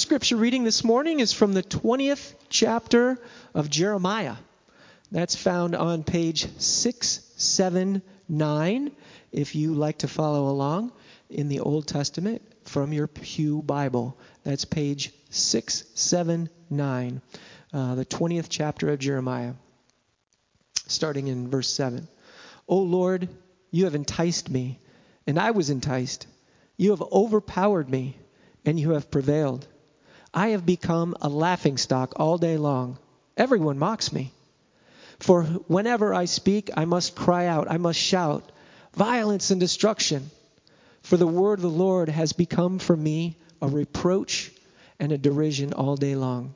first scripture reading this morning is from the 20th chapter of Jeremiah. That's found on page 679 if you like to follow along in the Old Testament from your Pew Bible. That's page 679, uh, the 20th chapter of Jeremiah, starting in verse 7. O Lord, you have enticed me, and I was enticed. You have overpowered me, and you have prevailed. I have become a laughingstock all day long. Everyone mocks me. For whenever I speak, I must cry out, I must shout, violence and destruction. For the word of the Lord has become for me a reproach and a derision all day long.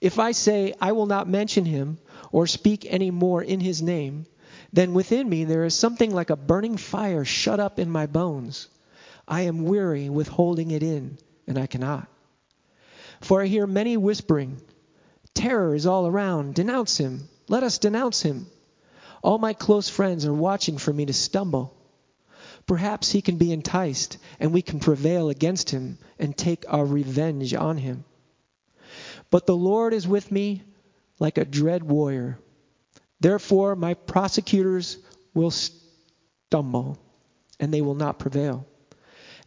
If I say, I will not mention him or speak any more in his name, then within me there is something like a burning fire shut up in my bones. I am weary with holding it in, and I cannot. For I hear many whispering, Terror is all around. Denounce him. Let us denounce him. All my close friends are watching for me to stumble. Perhaps he can be enticed, and we can prevail against him and take our revenge on him. But the Lord is with me like a dread warrior. Therefore, my prosecutors will stumble, and they will not prevail.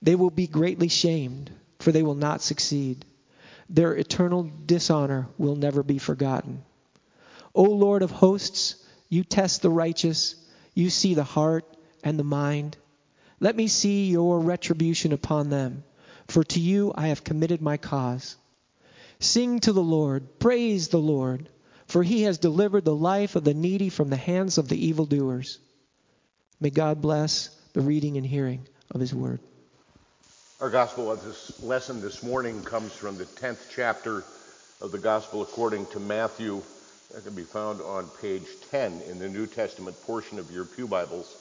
They will be greatly shamed, for they will not succeed. Their eternal dishonor will never be forgotten. O Lord of hosts, you test the righteous, you see the heart and the mind. Let me see your retribution upon them, for to you I have committed my cause. Sing to the Lord, praise the Lord, for he has delivered the life of the needy from the hands of the evildoers. May God bless the reading and hearing of his word. Our gospel lesson this morning comes from the 10th chapter of the gospel according to Matthew. That can be found on page 10 in the New Testament portion of your Pew Bibles.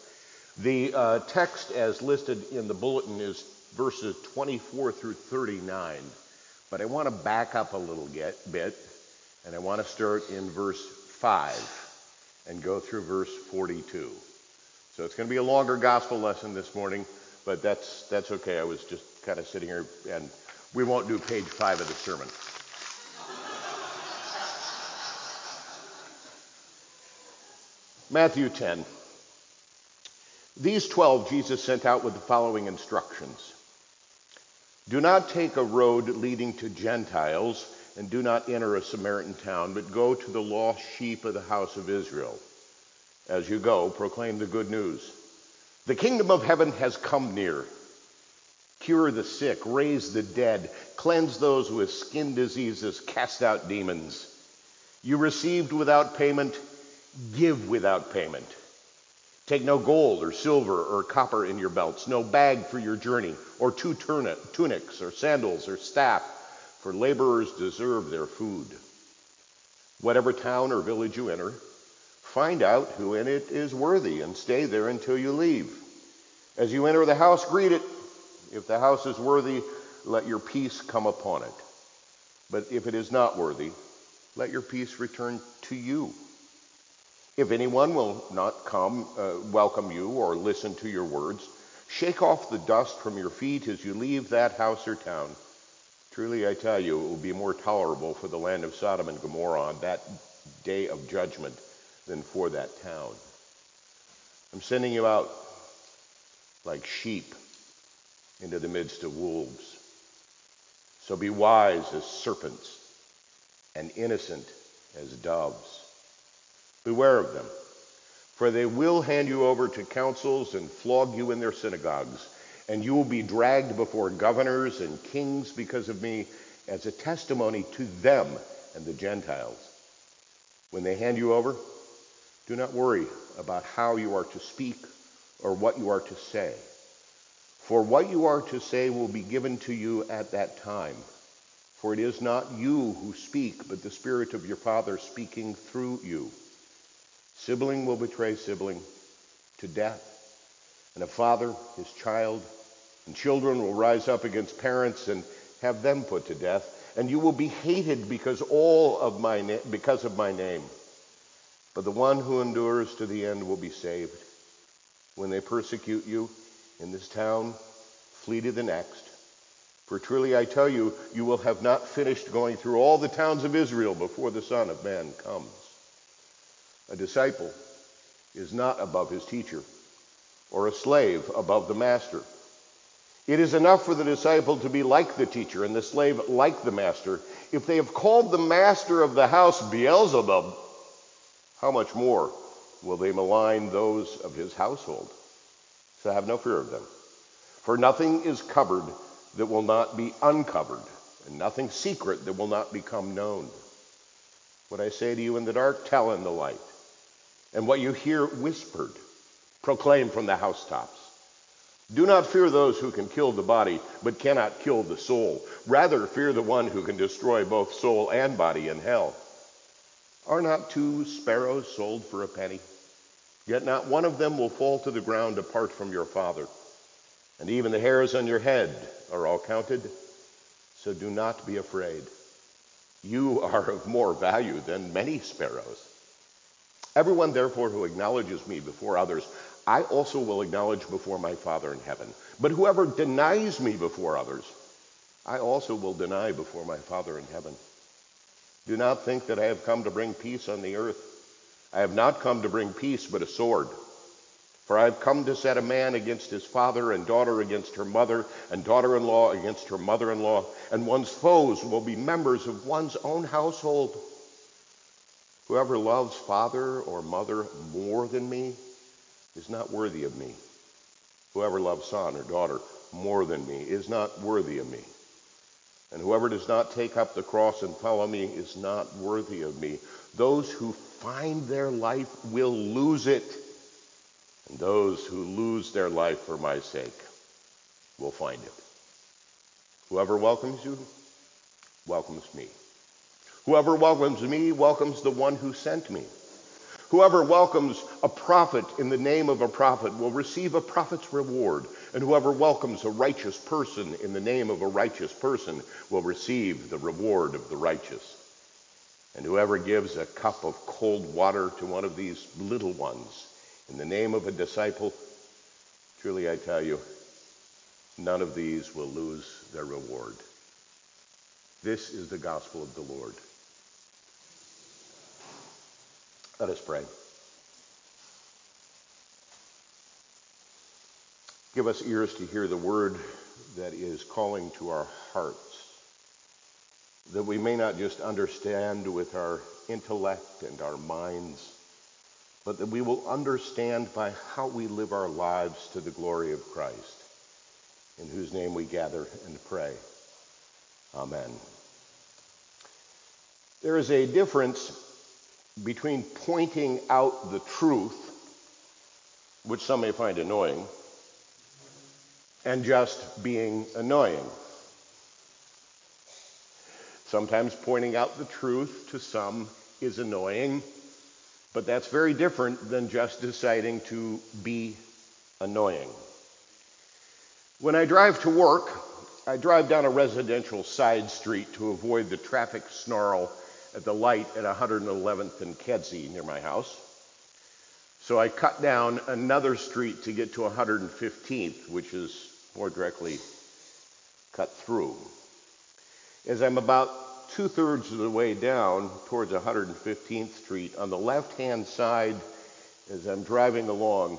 The uh, text, as listed in the bulletin, is verses 24 through 39. But I want to back up a little get, bit, and I want to start in verse 5 and go through verse 42. So it's going to be a longer gospel lesson this morning, but that's, that's okay. I was just kind of sitting here, and we won't do page 5 of the sermon. Matthew 10. These twelve Jesus sent out with the following instructions Do not take a road leading to Gentiles, and do not enter a Samaritan town, but go to the lost sheep of the house of Israel. As you go, proclaim the good news. The kingdom of heaven has come near. Cure the sick, raise the dead, cleanse those with skin diseases, cast out demons. You received without payment, give without payment. Take no gold or silver or copper in your belts, no bag for your journey, or two tunics or sandals or staff, for laborers deserve their food. Whatever town or village you enter, find out who in it is worthy and stay there until you leave. As you enter the house, greet it. If the house is worthy, let your peace come upon it. But if it is not worthy, let your peace return to you. If anyone will not come, uh, welcome you, or listen to your words, shake off the dust from your feet as you leave that house or town. Truly, I tell you, it will be more tolerable for the land of Sodom and Gomorrah on that day of judgment than for that town. I'm sending you out like sheep into the midst of wolves. So be wise as serpents and innocent as doves. Beware of them, for they will hand you over to councils and flog you in their synagogues, and you will be dragged before governors and kings because of me as a testimony to them and the Gentiles. When they hand you over, do not worry about how you are to speak or what you are to say. For what you are to say will be given to you at that time. For it is not you who speak, but the Spirit of your Father speaking through you. Sibling will betray sibling to death, and a father his child, and children will rise up against parents and have them put to death, and you will be hated because all of my na- because of my name. But the one who endures to the end will be saved. When they persecute you in this town, flee to the next. For truly I tell you, you will have not finished going through all the towns of Israel before the Son of Man comes. A disciple is not above his teacher, or a slave above the master. It is enough for the disciple to be like the teacher and the slave like the master. If they have called the master of the house Beelzebub, how much more will they malign those of his household? So have no fear of them. For nothing is covered that will not be uncovered, and nothing secret that will not become known. What I say to you in the dark, tell in the light. And what you hear whispered, proclaim from the housetops. Do not fear those who can kill the body, but cannot kill the soul. Rather, fear the one who can destroy both soul and body in hell. Are not two sparrows sold for a penny? Yet not one of them will fall to the ground apart from your Father. And even the hairs on your head are all counted. So do not be afraid. You are of more value than many sparrows. Everyone, therefore, who acknowledges me before others, I also will acknowledge before my Father in heaven. But whoever denies me before others, I also will deny before my Father in heaven. Do not think that I have come to bring peace on the earth. I have not come to bring peace, but a sword. For I have come to set a man against his father, and daughter against her mother, and daughter in law against her mother in law, and one's foes will be members of one's own household. Whoever loves father or mother more than me is not worthy of me. Whoever loves son or daughter more than me is not worthy of me. And whoever does not take up the cross and follow me is not worthy of me. Those who find their life will lose it. And those who lose their life for my sake will find it. Whoever welcomes you welcomes me. Whoever welcomes me welcomes the one who sent me. Whoever welcomes a prophet in the name of a prophet will receive a prophet's reward, and whoever welcomes a righteous person in the name of a righteous person will receive the reward of the righteous. And whoever gives a cup of cold water to one of these little ones in the name of a disciple, truly I tell you, none of these will lose their reward. This is the gospel of the Lord. Let us pray. Give us ears to hear the word that is calling to our hearts, that we may not just understand with our intellect and our minds, but that we will understand by how we live our lives to the glory of Christ, in whose name we gather and pray. Amen. There is a difference between pointing out the truth, which some may find annoying, and just being annoying. Sometimes pointing out the truth to some is annoying, but that's very different than just deciding to be annoying. When I drive to work, I drive down a residential side street to avoid the traffic snarl at the light at 111th and Kedzie near my house. So I cut down another street to get to 115th, which is more directly cut through. As I'm about two thirds of the way down towards 115th Street, on the left hand side, as I'm driving along,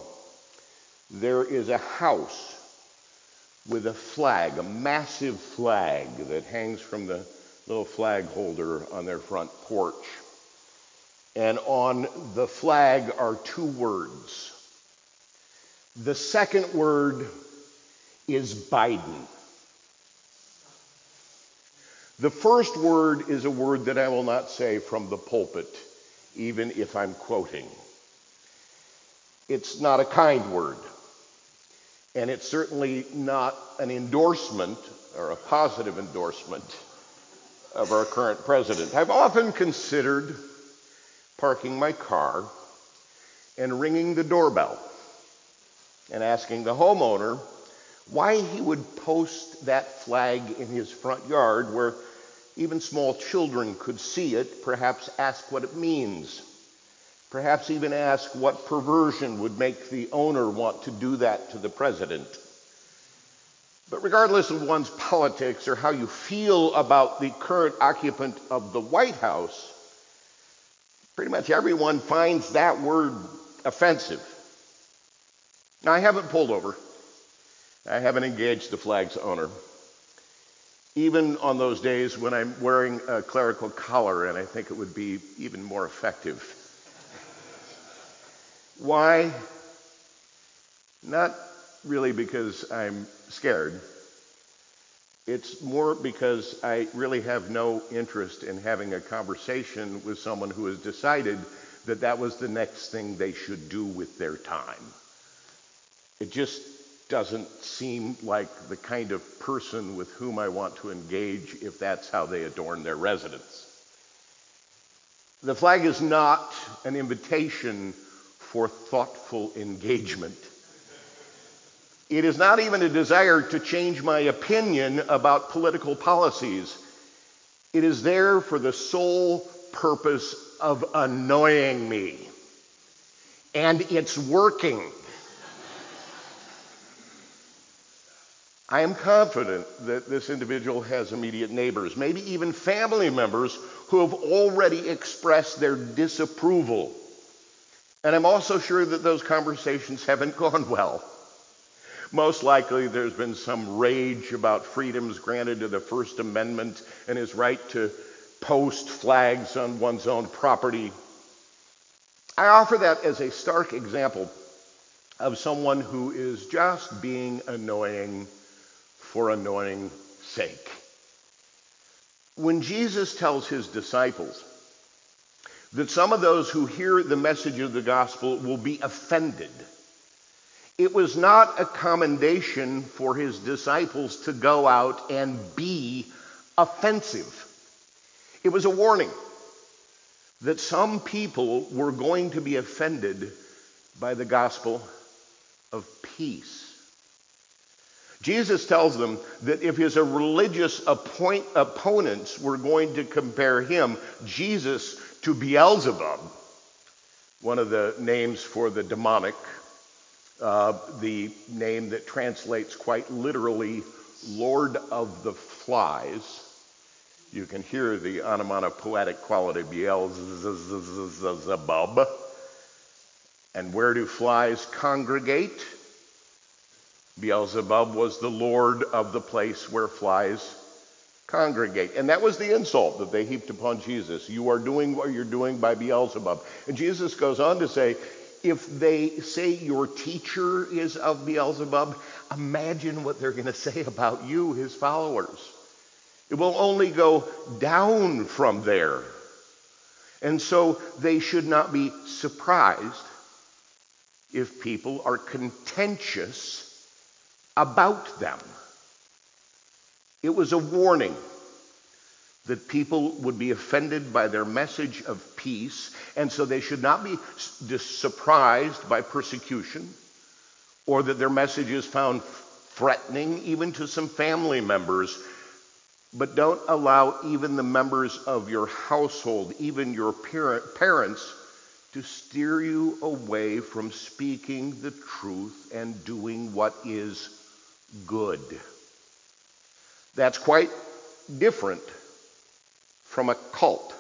there is a house with a flag, a massive flag that hangs from the little flag holder on their front porch. And on the flag are two words. The second word is Biden. The first word is a word that I will not say from the pulpit, even if I'm quoting. It's not a kind word, and it's certainly not an endorsement or a positive endorsement of our current president. I've often considered parking my car and ringing the doorbell and asking the homeowner why he would post that flag in his front yard where even small children could see it, perhaps ask what it means, perhaps even ask what perversion would make the owner want to do that to the president. But regardless of one's politics or how you feel about the current occupant of the White House, pretty much everyone finds that word offensive. Now, I haven't pulled over. I haven't engaged the flag's owner. Even on those days when I'm wearing a clerical collar, and I think it would be even more effective. Why? Not really because I'm scared. It's more because I really have no interest in having a conversation with someone who has decided that that was the next thing they should do with their time. It just doesn't seem like the kind of person with whom I want to engage if that's how they adorn their residence. The flag is not an invitation for thoughtful engagement. It is not even a desire to change my opinion about political policies. It is there for the sole purpose of annoying me. And it's working. I am confident that this individual has immediate neighbors, maybe even family members, who have already expressed their disapproval. And I'm also sure that those conversations haven't gone well. Most likely, there's been some rage about freedoms granted to the First Amendment and his right to post flags on one's own property. I offer that as a stark example of someone who is just being annoying for annoying sake. When Jesus tells his disciples that some of those who hear the message of the gospel will be offended, it was not a commendation for his disciples to go out and be offensive. It was a warning that some people were going to be offended by the gospel of peace. Jesus tells them that if his religious appoint, opponents were going to compare him, Jesus, to Beelzebub, one of the names for the demonic, uh, the name that translates quite literally Lord of the Flies. You can hear the onomatopoetic quality Beelzebub. And where do flies congregate? Beelzebub was the lord of the place where flies congregate. And that was the insult that they heaped upon Jesus. You are doing what you're doing by Beelzebub. And Jesus goes on to say, if they say your teacher is of Beelzebub, imagine what they're going to say about you, his followers. It will only go down from there. And so they should not be surprised if people are contentious about them. It was a warning that people would be offended by their message of peace, and so they should not be surprised by persecution or that their message is found threatening even to some family members. But don't allow even the members of your household, even your parent, parents, to steer you away from speaking the truth and doing what is good. That's quite different from a cult.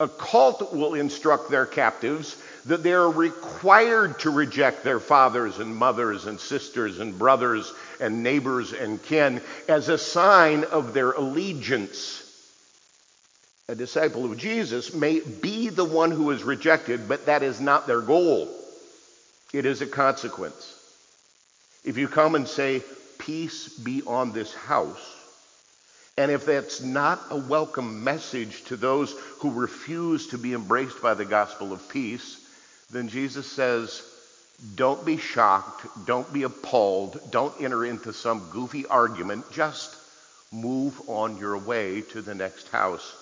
A cult will instruct their captives that they are required to reject their fathers and mothers and sisters and brothers and neighbors and kin as a sign of their allegiance. A disciple of Jesus may be the one who is rejected, but that is not their goal. It is a consequence. If you come and say, Peace be on this house, and if that's not a welcome message to those who refuse to be embraced by the gospel of peace, then Jesus says, Don't be shocked, don't be appalled, don't enter into some goofy argument, just move on your way to the next house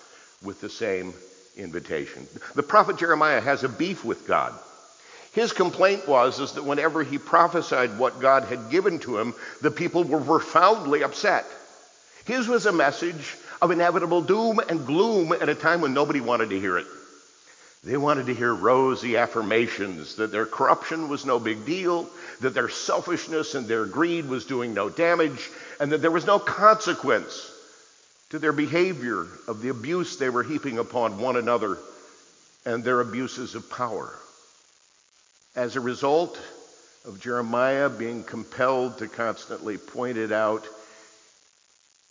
with the same invitation. The prophet Jeremiah has a beef with God. His complaint was is that whenever he prophesied what God had given to him, the people were profoundly upset. His was a message of inevitable doom and gloom at a time when nobody wanted to hear it. They wanted to hear rosy affirmations that their corruption was no big deal, that their selfishness and their greed was doing no damage, and that there was no consequence to their behavior of the abuse they were heaping upon one another and their abuses of power. As a result of Jeremiah being compelled to constantly point it out,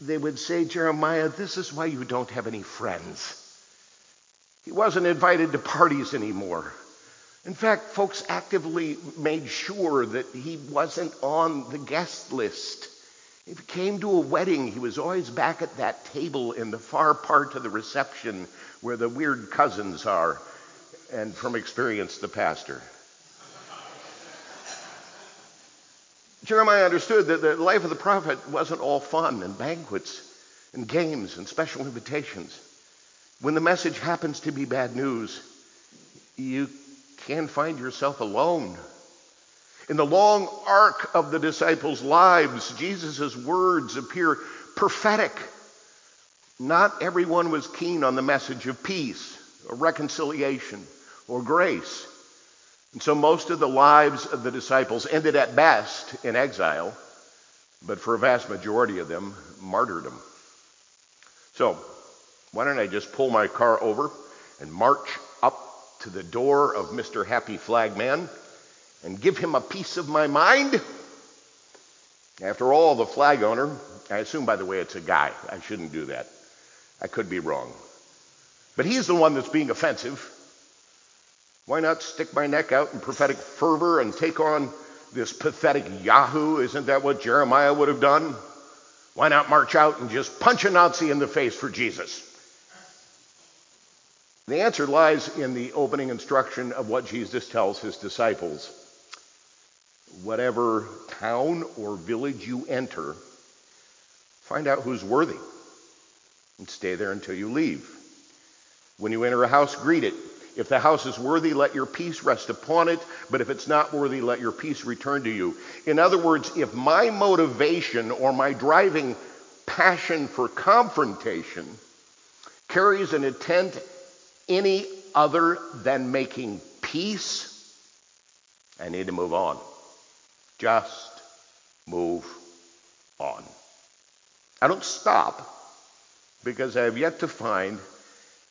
they would say, Jeremiah, this is why you don't have any friends. He wasn't invited to parties anymore. In fact, folks actively made sure that he wasn't on the guest list. If he came to a wedding, he was always back at that table in the far part of the reception where the weird cousins are, and from experience, the pastor. Jeremiah understood that the life of the prophet wasn't all fun and banquets and games and special invitations. When the message happens to be bad news, you can find yourself alone. In the long arc of the disciples' lives, Jesus' words appear prophetic. Not everyone was keen on the message of peace or reconciliation or grace. And so most of the lives of the disciples ended at best in exile, but for a vast majority of them, martyrdom. So, why don't I just pull my car over and march up to the door of Mr. Happy Flagman and give him a piece of my mind? After all, the flag owner, I assume, by the way, it's a guy. I shouldn't do that. I could be wrong. But he's the one that's being offensive. Why not stick my neck out in prophetic fervor and take on this pathetic Yahoo? Isn't that what Jeremiah would have done? Why not march out and just punch a Nazi in the face for Jesus? The answer lies in the opening instruction of what Jesus tells his disciples. Whatever town or village you enter, find out who's worthy and stay there until you leave. When you enter a house, greet it. If the house is worthy, let your peace rest upon it. But if it's not worthy, let your peace return to you. In other words, if my motivation or my driving passion for confrontation carries an intent any other than making peace, I need to move on. Just move on. I don't stop because I have yet to find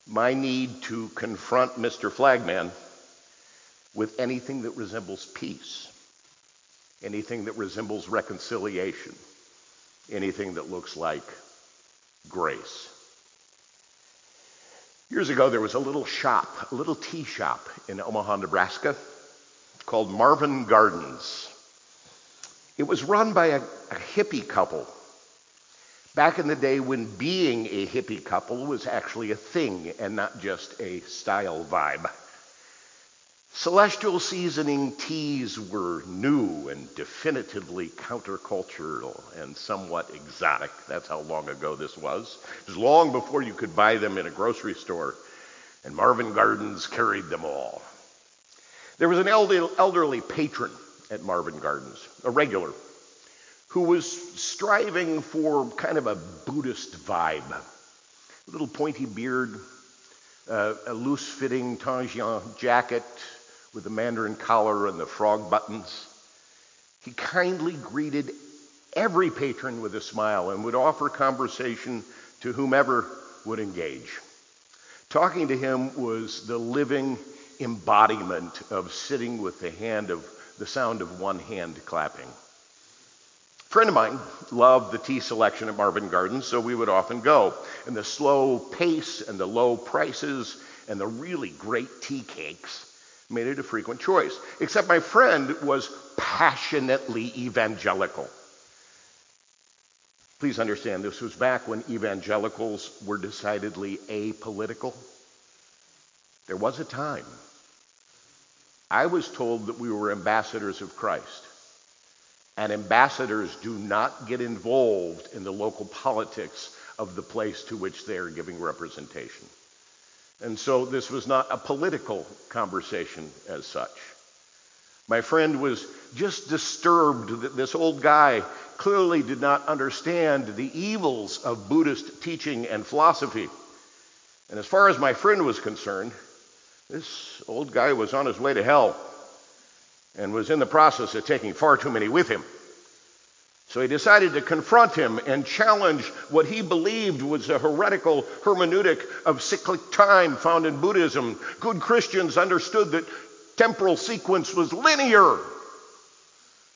my need to confront Mr. Flagman with anything that resembles peace, anything that resembles reconciliation, anything that looks like grace. Years ago, there was a little shop, a little tea shop in Omaha, Nebraska called Marvin Gardens. It was run by a, a hippie couple Back in the day when being a hippie couple was actually a thing and not just a style vibe. Celestial seasoning teas were new and definitively countercultural and somewhat exotic. That's how long ago this was. It was long before you could buy them in a grocery store, and Marvin Gardens carried them all. There was an elderly patron at Marvin Gardens, a regular who was striving for kind of a Buddhist vibe. A little pointy beard, uh, a loose fitting Tangian jacket with the mandarin collar and the frog buttons. He kindly greeted every patron with a smile and would offer conversation to whomever would engage. Talking to him was the living embodiment of sitting with the hand of the sound of one hand clapping. Friend of mine loved the tea selection at Marvin Gardens, so we would often go. And the slow pace and the low prices and the really great tea cakes made it a frequent choice. Except my friend was passionately evangelical. Please understand, this was back when evangelicals were decidedly apolitical. There was a time. I was told that we were ambassadors of Christ and ambassadors do not get involved in the local politics of the place to which they are giving representation. And so this was not a political conversation as such. My friend was just disturbed that this old guy clearly did not understand the evils of Buddhist teaching and philosophy. And as far as my friend was concerned, This old guy was on his way to hell and was in the process of taking far too many with him. So he decided to confront him and challenge what he believed was a heretical hermeneutic of cyclic time found in Buddhism. Good Christians understood that temporal sequence was linear.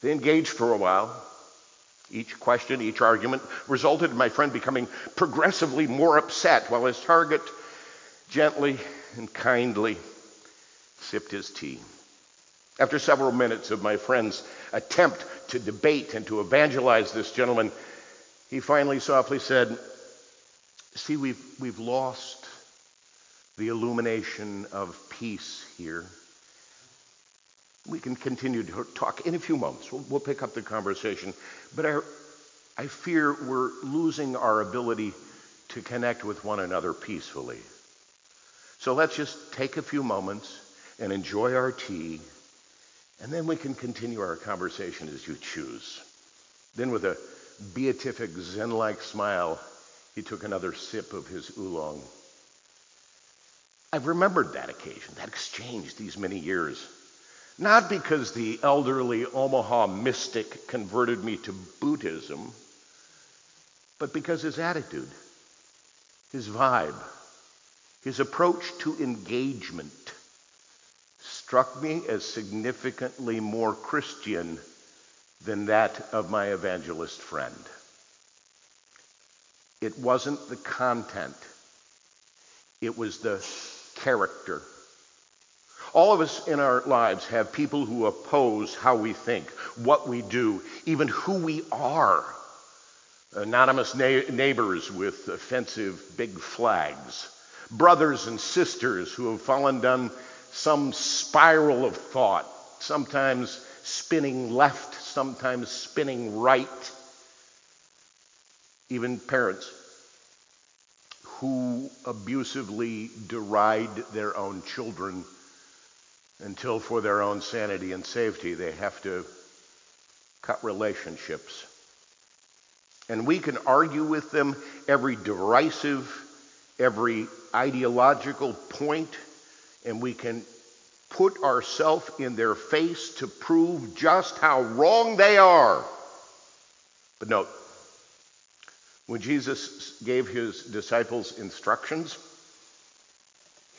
They engaged for a while. Each question, each argument resulted in my friend becoming progressively more upset while his target gently and kindly sipped his tea. After several minutes of my friend's attempt to debate and to evangelize this gentleman, he finally softly said, See, we've, we've lost the illumination of peace here. We can continue to talk in a few moments. We'll, we'll pick up the conversation. But I, I fear we're losing our ability to connect with one another peacefully. So let's just take a few moments and enjoy our tea and then we can continue our conversation as you choose. Then, with a beatific Zen like smile, he took another sip of his oolong. I've remembered that occasion, that exchange, these many years. Not because the elderly Omaha mystic converted me to Buddhism, but because his attitude, his vibe, his approach to engagement struck me as significantly more Christian than that of my evangelist friend. It wasn't the content, it was the character. All of us in our lives have people who oppose how we think, what we do, even who we are. Anonymous na- neighbors with offensive big flags, brothers and sisters who have fallen down some spiral of thought, sometimes spinning left, sometimes spinning right. Even parents who abusively deride their own children until, for their own sanity and safety, they have to cut relationships. And we can argue with them every derisive, every ideological point and we can put ourselves in their face to prove just how wrong they are. But note, when Jesus gave his disciples instructions,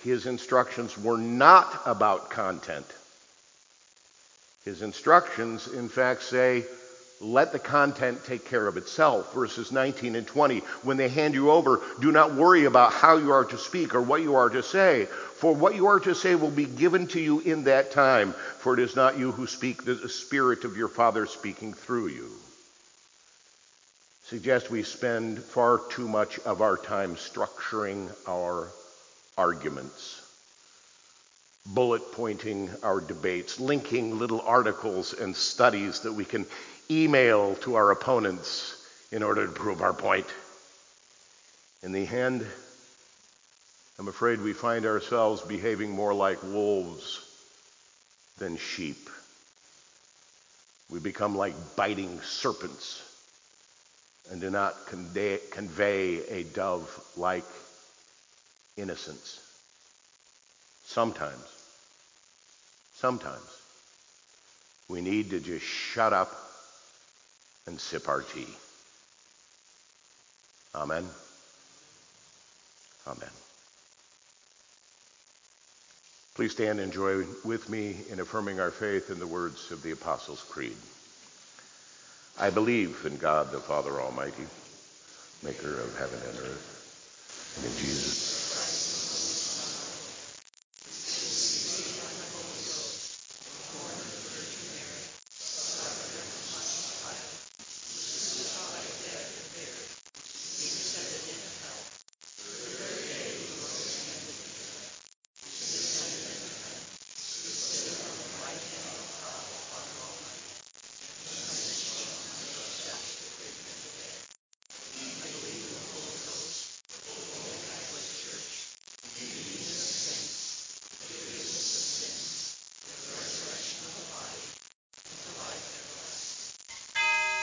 his instructions were not about content. His instructions, in fact, say, let the content take care of itself. Verses 19 and 20. When they hand you over, do not worry about how you are to speak or what you are to say, for what you are to say will be given to you in that time, for it is not you who speak, the Spirit of your Father speaking through you. Suggest we spend far too much of our time structuring our arguments, bullet pointing our debates, linking little articles and studies that we can email to our opponents in order to prove our point. In the end, I'm afraid we find ourselves behaving more like wolves than sheep. We become like biting serpents and do not convey, a dove like innocence. Sometimes, sometimes, we need to just shut up and sip our tea. Amen. Amen. Please stand and join with me in affirming our faith in the words of the Apostles' Creed. I believe in God the Father Almighty, maker of heaven and earth